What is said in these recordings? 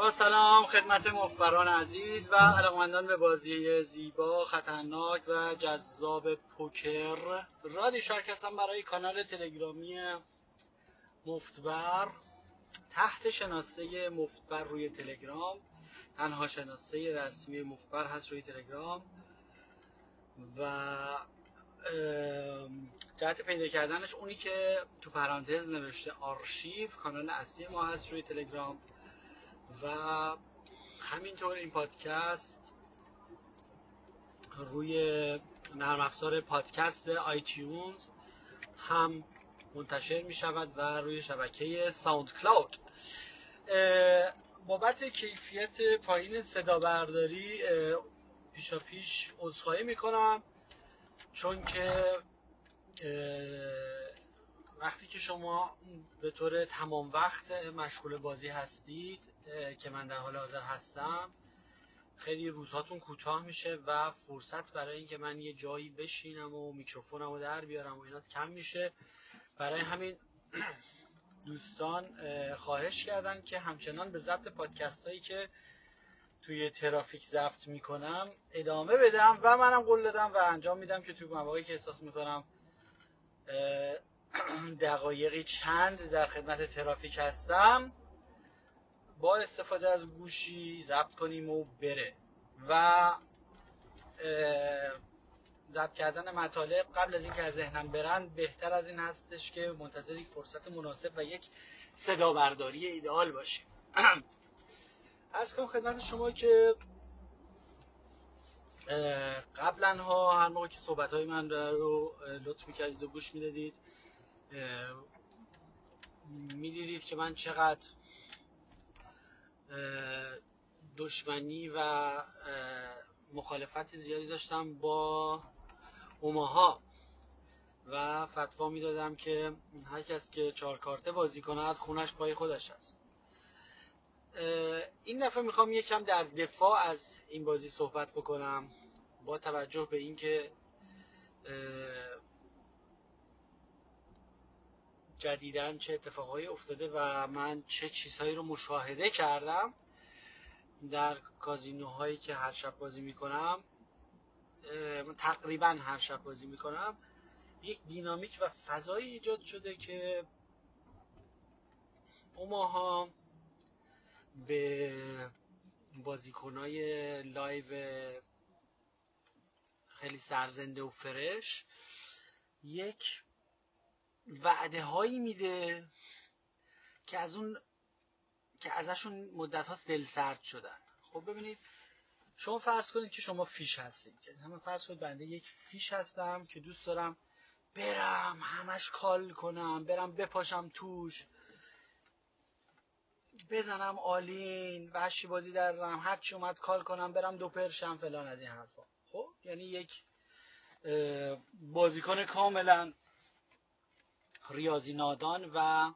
با سلام خدمت مخبران عزیز و علاقمندان به بازی زیبا خطرناک و جذاب پوکر. رادی شارک هستم برای کانال تلگرامی مفتبر. تحت شناسه مفتبر روی تلگرام. تنها شناسه رسمی مفتبر هست روی تلگرام. و جهت پیدا کردنش اونی که تو پرانتز نوشته آرشیو. کانال اصلی ما هست روی تلگرام. و همینطور این پادکست روی نرم افزار پادکست iTunes هم منتشر می شود و روی شبکه SoundCloud بابت کیفیت پایین صدا برداری پیشا پیش عذرخواهی می کنم چون که وقتی که شما به طور تمام وقت مشغول بازی هستید که من در حال حاضر هستم. خیلی روزهاتون کوتاه میشه و فرصت برای اینکه من یه جایی بشینم و میکروفونم رو در بیارم و اینا کم میشه. برای همین دوستان خواهش کردن که همچنان به ضبط پادکست هایی که توی ترافیک ضبط می‌کنم ادامه بدم و منم قول دادم و انجام میدم که توی مواقعی که احساس می‌کنم دقایقی چند در خدمت ترافیک هستم. با استفاده از گوشی ضبط کنیم و بره. و ضبط کردن مطالب قبل از اینکه از ذهنم برن بهتر از این هستش که منتظر یک فرصت مناسب و یک صدا برداری ایدئال باشیم. ارز کنم خدمت شما که قبلا ها هر موقع که صحبت های من رو لطف می‌کردید و گوش می‌دادید می‌دیدید که من چقدر دشمنی و مخالفت زیادی داشتم با اوماها. و فتوا می‌دادم که هر کس که چهار کارته بازی کند خونش پای خودش است. این دفعه می‌خوام یکم در دفاع از این بازی صحبت بکنم با توجه به اینکه جدیدن چه اتفاقهایی افتاده و من چه چیزهایی رو مشاهده کردم در کازینوهایی که هر شب بازی می‌کنم تقریبا هر شب بازی می‌کنم یک دینامیک و فضایی ایجاد شده که اوماها به بازیکنای live خیلی سرزنده و fresh یک وعده هایی میده که از اون که ازشون مدت هاست دل سرد شدن. خب ببینید شما فرض کنید که شما fish هستید. من فرض کنید بنده یک fish هستم که دوست دارم برم همش call کنم برم بپاشم توش بزنم all-in وحشی بازی درم هر چی اومد call کنم برم دو پرشم فلان از این حرفا. خب؟ یعنی یک بازیکن کاملا ریاضی نادان و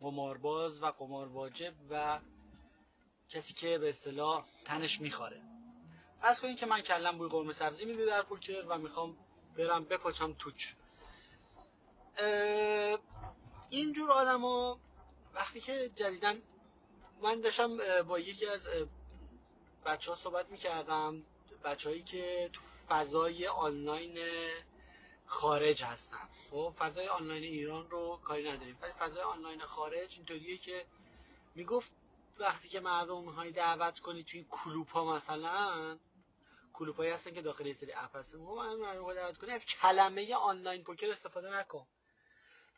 قمارباز و قمار واجب و کسی که به اصطلاح تنش میخواره. فرض کنید که من کلم بوی قرمه سبزی میده در پوکر و می‌خوام برم بپاچم توچ. اینجور آدما وقتی که جدیدن من داشتم با یکی از بچه ها صحبت می‌کردم بچه که تو فضای آنلاین خارج هستن. خب فضای آنلاین ایران رو کاری نداریم. ولی فضای آنلاین خارج اینطوریه که می‌گفت وقتی که مردم های دعوت کنی توی کلوپ ها مثلا کلوپ هایی هستن که داخل یه سری اپ هستن. من مردم دعوت کنی از کلمه آنلاین پوکر استفاده نکن.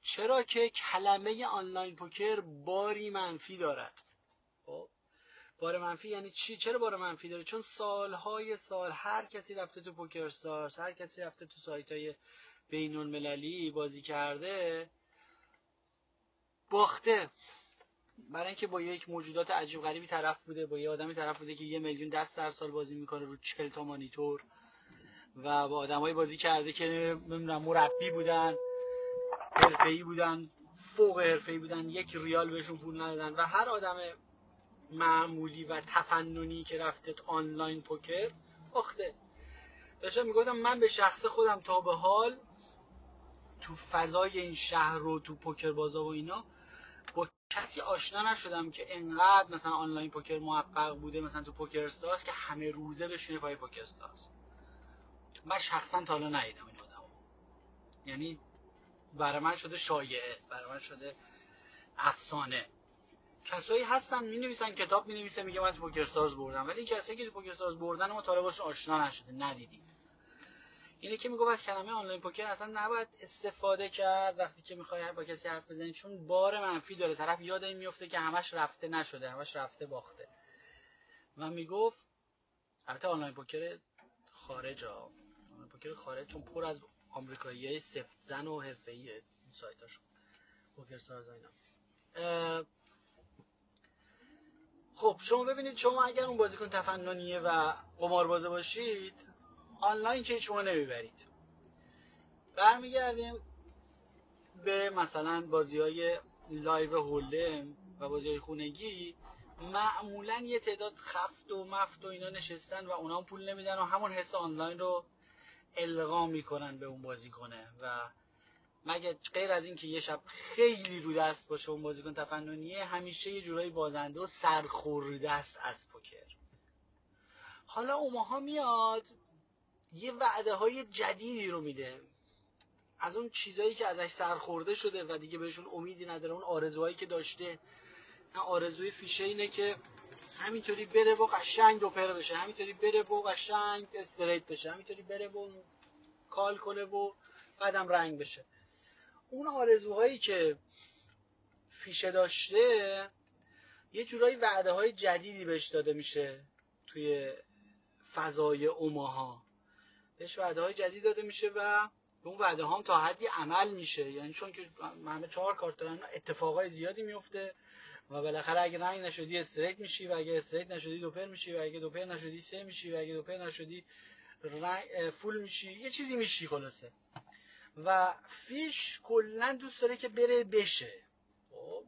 چرا که کلمه آنلاین پوکر باری منفی دارد؟ خب بار منفی یعنی چی؟ چرا بار منفی داره؟ چون سالهای سال هر کسی رفته تو پوکر استارز هر کسی رفته تو سایت های بین المللی بازی کرده باخته. برای اینکه با یک موجودات عجیب غریبی طرف بوده با یه آدمی طرف بوده که یه میلیون دست در سال بازی می‌کنه رو چهل تا مانیتور و با آدمایی بازی کرده که نمی‌دونم مربی بودن حرفه‌ای بودن فوق حرفه‌ای بودن یک ریال بهشون پول ندادن و هر آدم معمولی و تفننی که رفته آنلاین پوکر باخته. داشتم می‌گفتم من به شخص خودم تا به حال تو فضای این شهر رو تو پوکر بازا و اینا با کسی آشنا نشدم که انقدر مثلا آنلاین پوکر موفق بوده مثلا تو پوکر استارز که همه روزه بشینه پای پوکر استارز. من شخصا تا حالا ندیدم این آدمو. یعنی برای من شده شایعه برای من شده افسانه. کسایی هستن می نویسن کتاب می نویسه میگه من تو پوکر استارز بردم. ولی کسایی که تو پوکر استارز بردن ما تا آشنا نشده ندیدیم. اینه که میگه کلمه آنلاین پوکر اصلا نباید استفاده کرد وقتی که می‌خوای با کسی حرف بزنی چون بار منفی داره. طرف یاد این میفته که همش رفته نشده همش رفته باخته. و می‌گفت البته آنلاین پوکر خارج ها آنلاین پوکر خارج چون پر از آمریکایی های سفت زن و حرفه‌ای سایتاشون پوکر ساز اینا. خب شما ببینید شما اگر اون بازیکن تفننیه و قماربازه باشید آنلاین که شما نمی‌برید. برمیگردیم به مثلا بازی های live hold'em و بازی های خونگی. معمولا یه تعداد خفت و مفت و اینا نشستن و اونا پول نمیدن و همون حس آنلاین رو القا می‌کنن به اون بازی کنه و مگه غیر از اینکه یه شب خیلی رو دست باشه اون بازیکن تفننیه همیشه یه جورایی بازنده و سرخورده است از پوکر. حالا اوماها میاد یه وعده های جدیدی رو میده. از اون چیزایی که ازش سرخورده شده و دیگه بهشون امیدی نداره اون آرزوهایی که داشته. مثلا آرزوی فیشه اینه که همینطوری بره و قشنگ دوپر بشه همینطوری بره و قشنگ استریت بشه همینطوری بره و کال کنه و بعدم رنگ بشه. اون آرزوهایی که فیشه داشته یه جورایی وعده های جدیدی بهش داده میشه توی فضای اوماها. بهش وعده های جدید داده میشه و به اون وعده هم تا حدی عمل میشه. یعنی چون که همه چهار کارت دارن اتفاقای زیادی میفته و بالاخره اگه رنگ نشدی استریت میشی و اگه استریت نشدی دوپر میشی و اگه دوپر نشدی سه میشی و اگه دوپر نشدی رنگ فول میشی. یه چیزی میشی خلاصه. و فیش کلا دوست داره که بره بشه. خب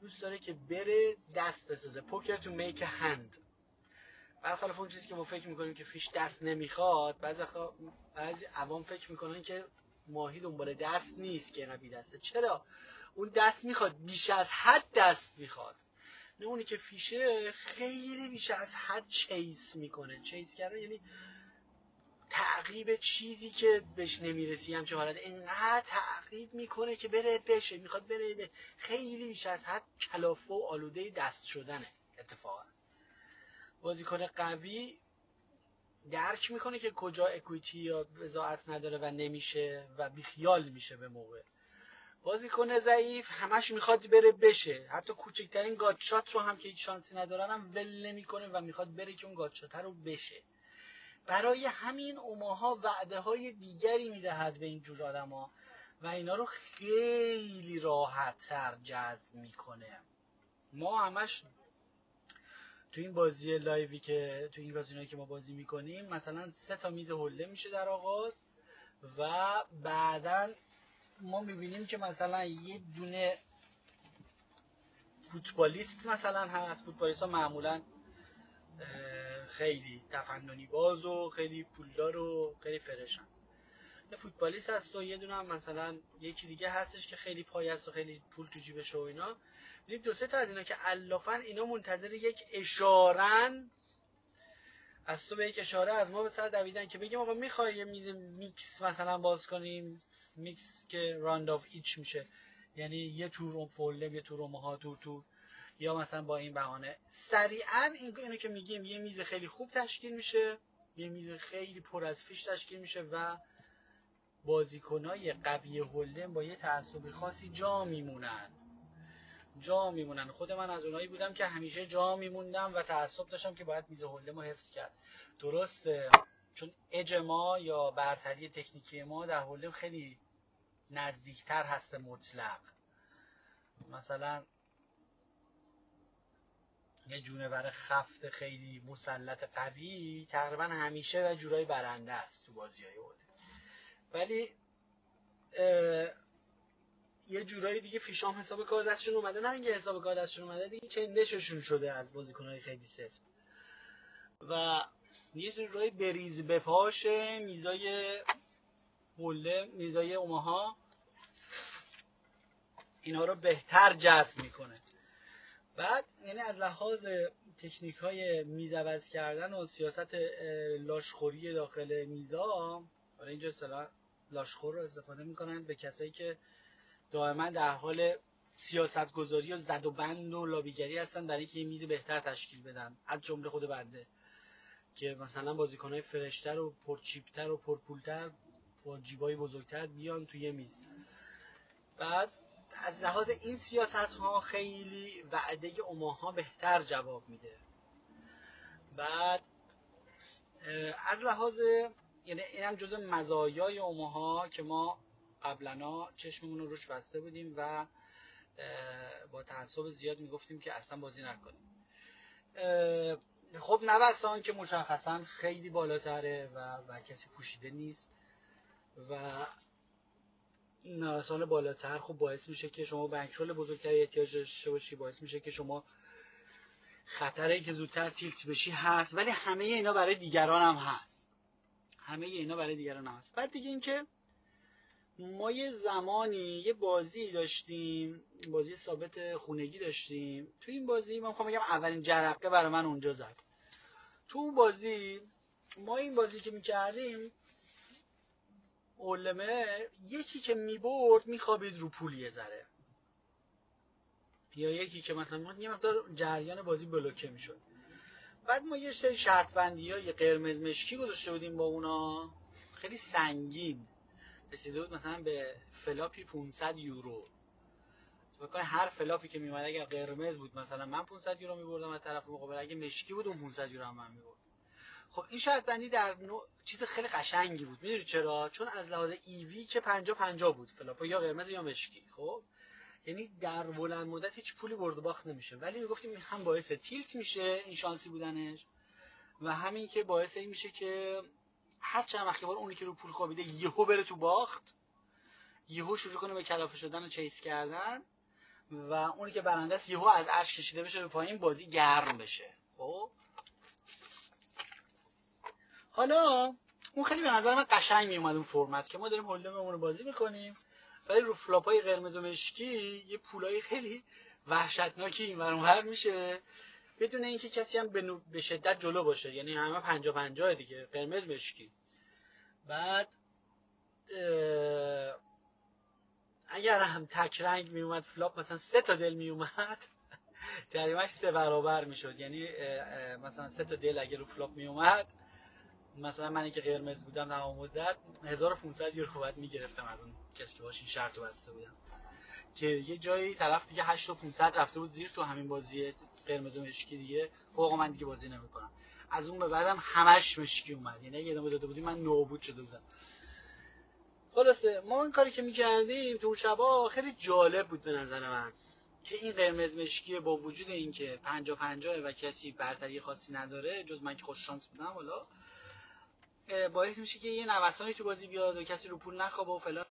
دوست داره که بره دست بسازه. پوکر تو میک هند. برخلاف اون چیزی که ما فکر می‌کنیم که فیش دست نمی‌خواد بعضی بعضی عوام فکر می‌کنن که ماهی دنبال دست نیست که نبی دسته. چرا؟ اون دست می‌خواد بیش از حد دست می‌خواد. اونی که فیشه خیلی بیش از حد چیس می‌کنه. چیس کردن یعنی تعقیب چیزی که بهش نمی‌رسی. همچه حالت اینقدر تعقیب می‌کنه که بره بشه. می‌خواد بره خیلی بیش از حد کلافه و آلوده دست شدنه. اتفاقا. بازیکن قوی درک می‌کنه که کجا اکویتی یا وضاعت نداره و نمیشه و بیخیال میشه به موقع. بازیکن ضعیف همش می‌خواد بره بشه. حتی کوچکترین گاتشات رو هم که هیچ شانسی ندارن هم ول نمی‌کنه و می‌خواد بره که اون گاتشات رو بشه. برای همین اوماها وعده های دیگری می‌دهد به این جور آدما و اینا رو خیلی راحت تر جذب می‌کنه. ما همش تو این بازی لایوی که تو این کازینوی که ما بازی می‌کنیم مثلا سه تا میز هله میشه در آغاز و بعدا ما می‌بینیم که مثلا یه دونه فوتبالیست مثلا هست. فوتبالیست ها معمولا خیلی تفننی باز و خیلی پولدار و خیلی فرشن یه فوتبالیست هست و یه دونه هم مثلا یکی دیگه هستش که خیلی پای است و خیلی پول تو جیبش و اینا. ببینید دو سه تا از اینا که علافن اینا منتظر یک اشارن از تو به یک اشاره از ما به سر دویدن که بگیم آقا می‌خوای یه میز میکس مثلا باز کنیم میکس که راند آف ایچ میشه. یعنی یه تور اون فولم یه تور ها تور تور. یا مثلا با این بهانه. سریعا این اینو که میگیم یه میز خیلی خوب تشکیل میشه یه میز خیلی پر از فیش تشکیل میشه و بازیکنای قوی هولم با یه تعصب خاصی جا میمونن. جا میمونن. خود من از اونایی بودم که همیشه جا میموندم و تعصب داشتم که باید میز هولم رو حفظ کرد. درسته. چون اج ما یا برتری تکنیکی ما در هولم خیلی نزدیکتر هست مطلق. مثلا یه جونور خفت خیلی مسلط قوی تقریبا همیشه و جورایی برنده است تو بازی های ولی یه جورایی دیگه فیشام حساب کار دستشون اومده نه اینکه حساب کار دستشون اومده دیگه چندششون شده از بازیکنهای خیلی سفت. و یه جورایی بریز بپاشه میزای هله میزای اوماها. اینا رو بهتر جذب می‌کنه. بعد یعنی از لحاظ تکنیک های میز عوض کردن و سیاست لاشخوری داخل میزا برای اینجا اصطلاح لاشخور رو استفاده می‌کنن به کسایی که دائما در حال سیاست گذاری و زد و بند و لابیگری هستن برای اینکه یه میز بهتر تشکیل بدن از جمله خود بنده. که مثلا بازیکنهای فرشتر و پرچیپتر و پرپولتر با جیبای بزرگتر بیان توی میز. بعد از لحاظ این سیاست ها خیلی وعده اوماها بهتر جواب میده. بعد از لحاظ یعنی اینم جز مزایای اوماها که ما قبلا چشممون رو روش بسته بودیم و با تعصب زیاد می‌گفتیم که اصلا بازی نکنیم. خب نوسان که مشخصا خیلی بالاتره و, و کسی پوشیده نیست و نوسان بالاتر خب باعث میشه که شما بنکرول بزرگتری احتیاج داشته باشی باعث میشه که شما خطر که زودتر تیلت بشی هست. ولی همه اینا برای دیگران هم هست. همه اینا برای دیگران هم هست. بعد دیگه اینکه ما یه زمانی یه بازی داشتیم بازی ثابت خونگی داشتیم. تو این بازی من می‌خوام بگم اولین جرقه برای من اونجا زد. تو اون بازی ما این بازی که می‌کردیم hold'em ه یکی که می‌برد میخوابید رو پول یه ذره. یا یکی که مثلا یه مقدار جریان بازی بلوکه می‌شد. بعد ما یه سری شرط بندی های قرمز مشکی گذاشته بودیم با اونا. خیلی سنگین. رسیده بود مثلا به flop ی 500 یورو. بکنه هر flop ی که میومد اگر قرمز بود مثلا من 500 یورو میبردم از طرف مقابل اگه مشکی بود اون 500 یورو هم من میبردم. خب این شرط بندی در نوع چیز خیلی قشنگی بود. می‌دونی چرا؟ چون از لحاظ EV که 50 50 بود flop یا قرمز یا مشکی. خب یعنی در بلند مدت هیچ پولی برد باخت نمیشه. ولی می‌گفتیم هم باعث tilt میشه این شانسی بودنش و همین که باعث این میشه که هر چند وقت بار اونی که رو پول خوابیده یهو بره تو باخت یهو شروع کنه به کلافه شدن و chase کردن و اونی که برنده است یهو از عرش کشیده بشه به پایین بازی گرم بشه. خب؟ حالا اون خیلی به نظر من قشنگ می اومد اون فرمت که ما داریم hold'em مون رو بازی می‌کنیم ولی رو flop های قرمز و مشکی یه پولای خیلی وحشتناکی این ور میشه. بدون اینکه کسی هم به شدت جلو باشه. یعنی همه پنجا پنجاه دیگه. قرمز مشکی بعد اگر هم تک رنگ می اومد flop مثلا سه تا دل می اومد جریمش سه برابر می‌شد یعنی مثلا سه تا دل اگر رو flop می اومد مثلا منی که قرمز بودم تمام مدت 1500 یورو باید می‌گرفتم از اون کسی که باش شرط بسته بودم. که یه جایی طرف دیگه 8500 رفته بود زیر تو همین بازی قرمز و مشکی دیگه. فوق من دیگه بازی نمی‌کنم. از اون به بعدم همش مشکی اومد. یعنی یه ادامه داده بودیم من نابود شده بودم. خلاصه ما این کاری که می‌کردیم تو شبا خیلی جالب بود به نظر من که این قرمز مشکی با وجود اینکه 50 50 و کسی برتری خاصی نداره جز من که خوش شانس بودم حالا باعث میشه که یه نوسانی تو بازی بیاد و کسی رو پول نخوابه و فلان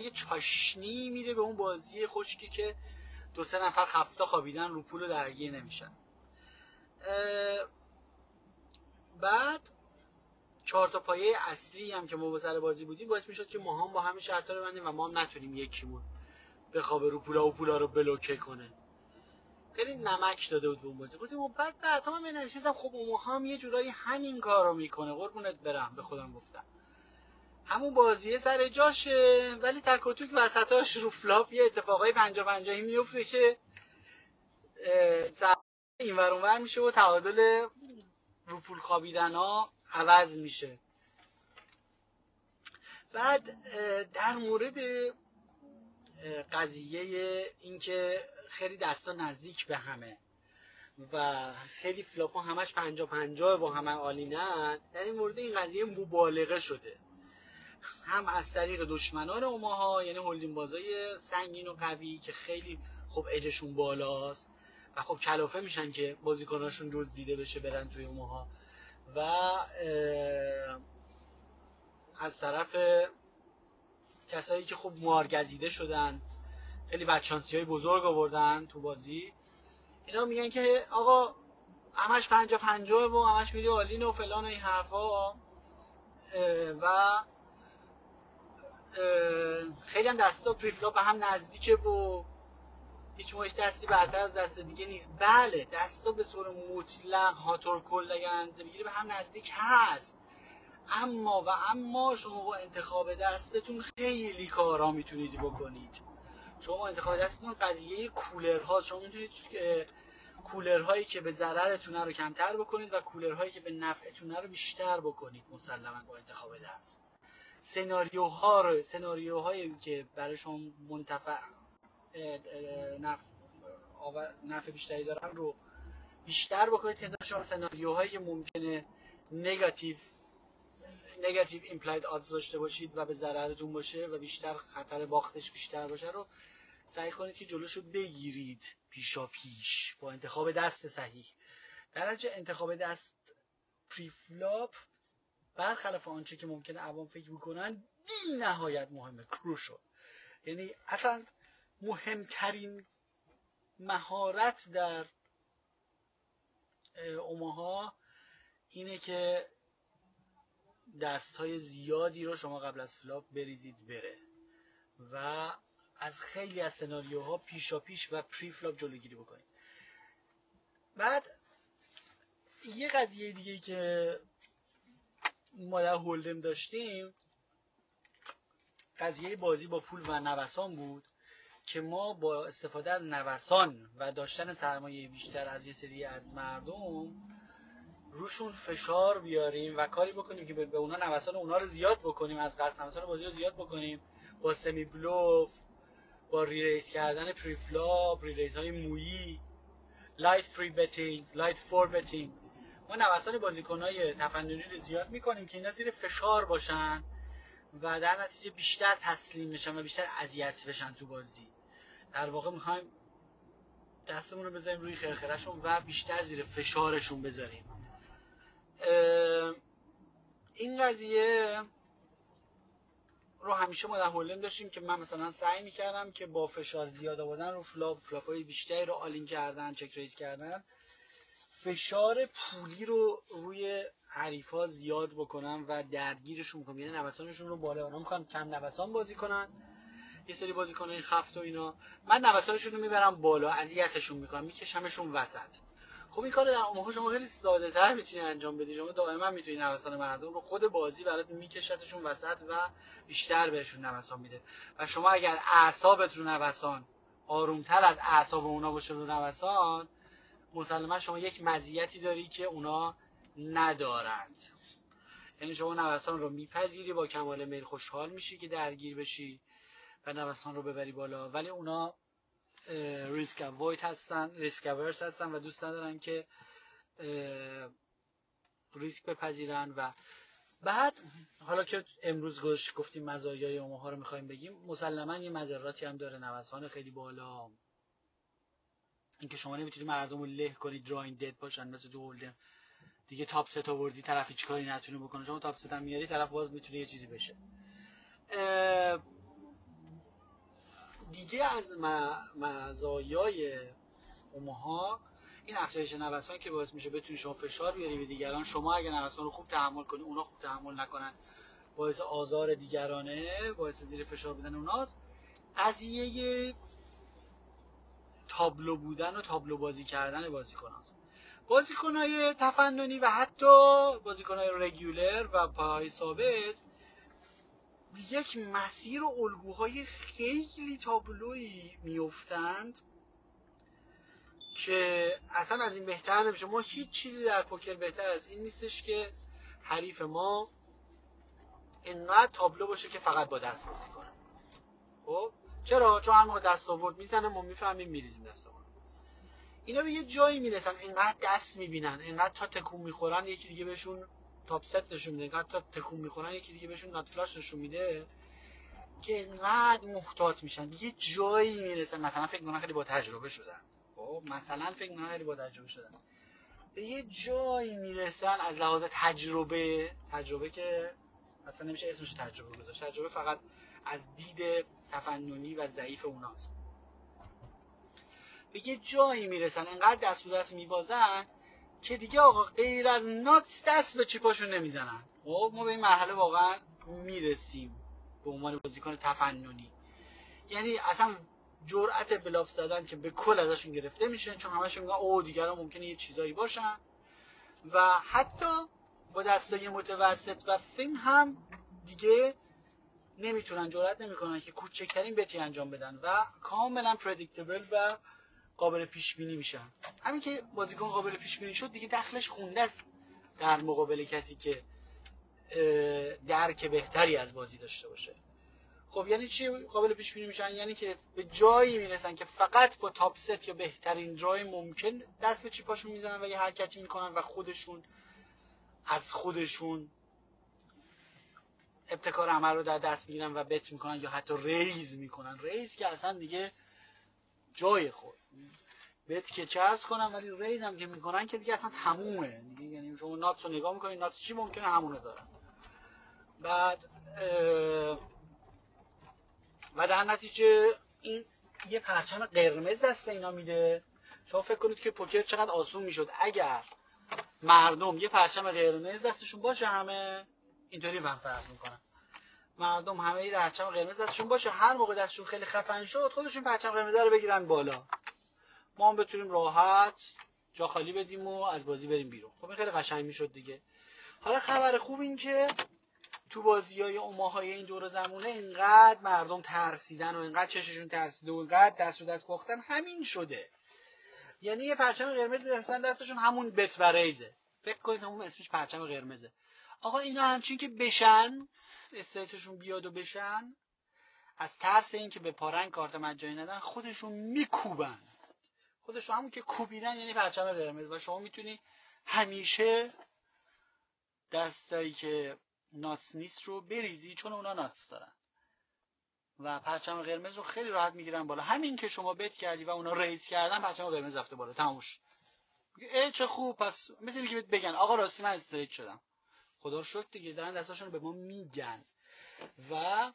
یه چاشنی میده به اون بازی خشکی که دو سه نفر خفته خوابیدن رو پول درگیر نمیشن. بعد چهار تا پایه اصلی هم که ما با سر بازی بودیم باعث می‌شد که ما هم با همین شرطا رو بندیم و ما هم نتونیم یکیمون بخوابه رو پولا و پولا رو بلوکه کنه. خیلی نمک داده بود به اون بازی. گفتیم بعد بعد من نشستم. خب اون هم یه جورایی همین کارو می‌کنه. قربونت برم به خودم گفتم. همون بازیه سر جاشه ولی تک و توک وسطاش رو flop یه اتفاقای پنجا پنجاهی میفته که این ور میشه و تعادل رو پول خوابیدن ها عوض میشه. بعد در مورد قضیه اینکه خیلی دستا نزدیک به همه و خیلی flop ها همش پنجا پنجا و همه all in ن در این مورد این قضیه مبالغه شده. هم از طریق دشمنان اوماها یعنی hold'em بازای سنگین و قوی که خیلی خب اجشون بالاست. و خب کلافه میشن که بازیکناشون دزدیده بشه برن توی اوماها. و از طرف کسایی که خب مارگزیده شدن خیلی بچانسی های بزرگ آوردن تو بازی. اینا میگن که آقا همش پنجا پنجا و همش میری آلین و فلان و این حرفا. و خیلی هم دستا پریفلا به هم نزدیکه و هیچ موقع دستی برتر از دست دیگه نیست. بله دستا به طور مطلق هاتور کل اگر اندازه بگیری به هم نزدیک هست. اما و اما شما با انتخاب دستتون خیلی کارا می‌تونید بکنید. شما با انتخاب دستتون قضیه کولر ها شما می‌تونید کولرهایی که به ضررتون رو کمتر بکنید و کولرهایی که به نفعتون رو بیشتر بکنید مسلما با انتخاب دست. سناریوها رو سناریوهایی که برای شما منتفع نفع, نفع بیشتری دارن رو بیشتر بکنید که شما سناریوهایی که ممکنه negative negative implied odds داشته باشید و به ضررتون باشه و بیشتر خطر باختش بیشتر باشه رو سعی کنید که جلوشو بگیرید پیشا پیش با انتخاب دست صحیح. در انتخاب دست preflop برخلاف آنچه که ممکنه عوام فکر بکنن بی نهایت مهمه crucial یعنی اصلا مهمترین مهارت در اوماها اینه که دست های زیادی رو شما قبل از flop بریزید بره و از خیلی از سناریوها پیشا پیش و preflop جلوگیری بکنید. بعد یه قضیه دیگه که ما در hold'em داشتیم قضیه بازی با پول و نوسان بود که ما با استفاده از نوسان و داشتن سرمایه بیشتر از یه سری از مردم روشون فشار بیاریم و کاری بکنیم که به اونا نوسان اونا رو زیاد بکنیم از قصد نوسان بازی رو زیاد بکنیم. با semi-bluff با re-raise کردن preflop re-raise های مویی light three-betting light four-betting. ما نوسان بازیکن های تفننی رو زیاد می‌کنیم که اینا زیر فشار باشن و در نتیجه بیشتر تسلیم بشن و بیشتر اذیت بشن تو بازی. در واقع می‌خوایم دستمون رو بذاریم روی خرخرشون و بیشتر زیر فشارشون بذاریم. این قضیه رو همیشه ما در هولند داشتیم که من مثلا سعی می‌کردم که با فشار زیاد آوردن رو flop flop های بیشتری رو all in کردن check-raise کردن. فشار پولی رو روی حریفا زیاد بکنم و درگیرشون کنم یعنی نوسانشون رو بالا. اونا می‌خوان کم نوسان بازی کنن. یه سری بازیکنای خفت و اینا. من نوسانشون رو می‌برم بالا. اذیتشون می‌کنم. میکشمشون وسط. خب این کار در موقع شما خیلی ساده تر می‌تونی انجام بدی. شما دائما می‌تونی نوسان مردم رو خود بازی برات میکشتشون وسط و بیشتر بهشون نوسان میده. و شما اگر اعصابت رو نوسان آرومتر از اعصاب اونا باشه رو نوسان مسلما شما یک مزیتی داری که اونا ندارند. یعنی شما نوسان رو میپذیری با کمال میل خوشحال میشی که درگیر بشی و نوسان رو ببری بالا. ولی اونا ریسک اوایت هستن ریسک اورس هستن و دوست ندارن که ریسک بپذیرن و بعد حالا که امروز گوش گفتیم مزایای اوماها رو می‌خوایم بگیم مسلما یه مذراتی هم داره نوسان خیلی بالا. اینکه شما نمی‌تونید مردم رو له کنید دراین دد باشن مثل دو هولدم دیگه top set آوردی طرف هیچ کاری نتونه بکنه؟ شما top set میاری طرف باز می‌تونه یه چیزی بشه. دیگه از مزایای اوماها این افزایش نوسان که باعث میشه بتونی شما فشار بیاری به دیگران شما اگر نوسان رو خوب تحمل کنی اونا خوب تحمل نکنن. باعث آزار دیگرانه باعث زیر فشار بودن اوناست. قضیه تابلو بودن و تابلو بازی کردن بازیکن هست بازیکنهای تفننی و حتی بازیکنهای رگولر و پای ثابت یک مسیر و الگوهای خیلی تابلویی میفتند که اصلا از این بهتر نمیشه. ما هیچ چیزی در پوکر بهتر از این نیستش که حریف ما اینقدر تابلو باشه که فقط با دست بازی کنه. خب؟ چرا؟ چون هر موقع دست آورد می‌زنه ما می‌فهمیم میریزیم دست آورد. اینا به یه جایی می‌رسن اینقدر دست می‌بینن اینقدر تا تکون می‌خورن یکی دیگه بهشون تاپ ست نشون میده. اینقدر تا تکون می‌خورن یکی دیگه بهشون نات فلاش نشون میده که اینقدر محتاط میشن. یه جایی می‌رسن. مثلا فکر می‌کنن خیلی با تجربه شدن. خب مثلا فکر می‌کنن خیلی با تجربه شدن. به یه جایی می‌رسن از لحاظ تجربه تجربه که اصلا نمیشه اسمش تجربه گذاشت. تجربه فقط از دید تفننی و ضعیف اوناست. به یه جایی می‌رسن انقدر دست و دست میبازن که دیگه آقا غیر از نات دست به چیپاشون نمی‌زنن. خب ما به این مرحله واقعا می‌رسیم به عنوان بازیکن تفننی. یعنی اصلا جرأت بلاف زدن که به کل ازشون گرفته میشه چون همشون میگن او دیگران ممکنه یه چیزایی باشن. و حتی با دستای متوسط و فین هم دیگه نمی‌تونن جرأت نمی‌کنن که کوچکترین بتی انجام بدن و کاملا پردیکتبل و قابل پیش بینی میشن. همین که بازیکن قابل پیش بینی شد دیگه دخلش خونده است در مقابل کسی که درک بهتری از بازی داشته باشه. خب یعنی چی قابل پیش بینی میشن؟ یعنی که به جایی می‌رسن که فقط با تاپ ست یا بهترین درای ممکن دست به چیپاشون می‌زنن و یه حرکتی می‌کنن و خودشون از خودشون ابتکار عمل رو در دست می‌گیرن و bet می‌کنن یا حتی raise می‌کنن. raise که اصلا دیگه جای خود. bet که چرس کنن ولی raise هم که می‌کنن که دیگه اصلا تمومه. دیگه یعنی شما nuts رو نگاه می‌کنید nuts چی ممکنه همونه دارن. بعد و در نتیجه این یه پرچم قرمز دست اینا میده. شما فکر کنید که پوکر چقدر آسون می‌شد. اگر مردم یه پرچم قرمز دستشون باشه همه اینطوری من فرض می‌کنم. مردم همه یه پرچم قرمز دستشون باشه هر موقع دستشون خیلی خفن شد خودشون پرچم قرمز رو بگیرن بالا. ما هم بتونیم راحت جا خالی بدیم و از بازی بریم بیرون. خب این خیلی قشنگ می‌شد دیگه. حالا خبر خوب این که تو بازی های های این دور زمونه اینقدر مردم ترسیدن و اینقدر چششون ترسیده و اینقدر دست و دست باختن همین شده. یعنی یه پرچم قرمز گرفتن دستشون همون بت و ریزه فکر کنید همون اسمش پرچم قرمزه. آقا اینا همچین که بشن استریتشون بیاد و بشن از ترس اینکه به پارنگ کارت مجانی ندن خودشون میکوبن. خودشون همون که کوبیدن یعنی پرچم قرمز. و شما می‌تونی همیشه دستایی که ناتس نیست رو بریزی چون اونا ناتس دارن. و پرچم قرمز رو خیلی راحت می‌گیرن بالا. همین که شما بت کردی و اونا ریز کردن پرچم قرمز رفته بالا. تموش ای چه خوب پس مثل که بگن آقا راستی من استریت شدم. خدا شکر دیگه دارن دستاشون به ما میگن. و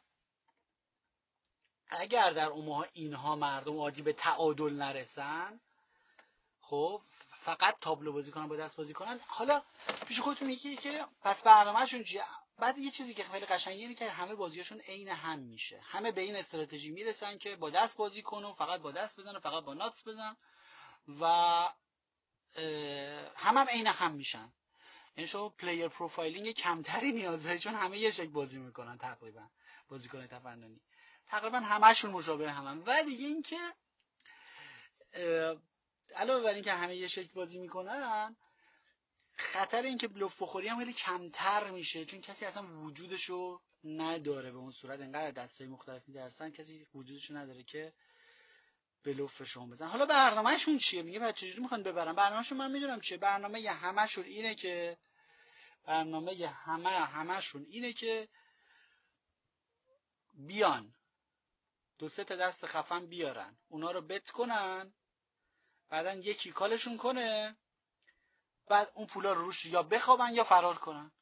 اگر در اون اینها مردم عادی به تعادل نرسن خب فقط تابلو بازی کنن با دست بازی کنن. حالا پیش خودتون میگی که پس برنامهشون چیه؟ بعد یه چیزی که خیلی قشنگه اینه که همه بازیاشون عین هم میشه. همه به این استراتژی می‌رسن که با دست بازی کنن فقط با دست بزنن فقط با ناتس بزن و هم هم عین هم میشن. یعنی شما player profiling کمتری نیازه چون همه یه شکل بازی می‌کنن تقریبا بازیکن تفننی. تقریبا همشون مشابه همن. و دیگه اینکه علاوه بر اینکه همه یه شکل بازی می‌کنن خطر اینکه بلوف بخوری هم خیلی کمتر میشه چون کسی اصلا وجودشو نداره به اون صورت. انقدر دستای مختلفی درسن کسی وجودشو نداره که بلوف شما بزن. حالا برنامهشون چیه؟ میگه بچه چجوری می‌خوان ببرن؟ برنامهشون من می‌دونم چیه. برنامه یه همشون اینه که برنامه یه همه همشون اینه که بیان. دو سه تا دست خفن بیارن. اونا رو بت کنن. بعدا یکی کالشون کنه. بعد اون پولا رو روش یا بخوابن یا فرار کنن.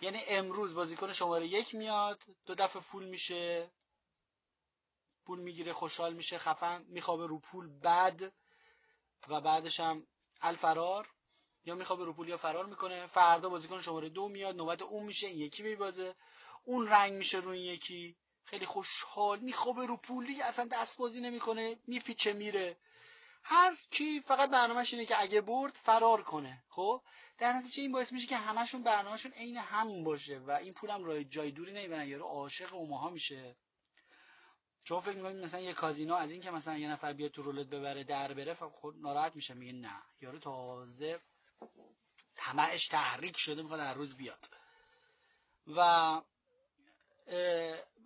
یعنی امروز بازیکن شماره یک میاد. دو دفعه پول میشه. پول می‌گیره خوشحال میشه خفن میخوابه رو پول بعد و بعدش هم الفرار. یا میخوابه رو پول یا فرار می‌کنه. فردا بازیکن شماره دو میاد نوبت اون میشه این یکی میبازه. اون رنگ میشه رو این یکی. خیلی خوشحال میخوابه رو پولی اصلا دست بازی نمی‌کنه میپیچه میره. هر کی فقط برنامهش اینه که اگه برد فرار کنه. خب؟ در نتیجه این باعث میشه که همشون برنامهشون عین هم باشه و این پولم راه جای دوری نمی‌برن یارو عاشق اوماها میشه. چون فکر می‌کنید مثلا یه کازینو از این که مثلا یه نفر بیاد تو رولت ببره در بره خود ناراحت میشه میگه نه. یارو تازه طمعش تحریک شده می‌خواد هر روز بیاد. و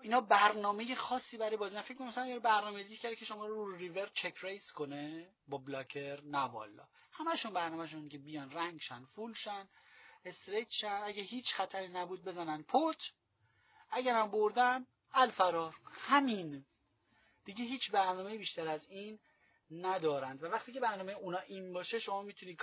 اینا برنامه خاصی برای بازی نه. فکر کنم مثلا یه برنامه‌ریزی کرده که شما رو ریور چک ریس کنه با بلاکر نه والا. همشون برنامهشون که بیان رنگ شن فول شن استریت شن. اگه هیچ خطری نبود بزنن پوت. اگرم بردن الفرار همین. دیگه هیچ برنامه بیشتر از این ندارند. و وقتی که برنامه اونا این باشه شما می‌تونی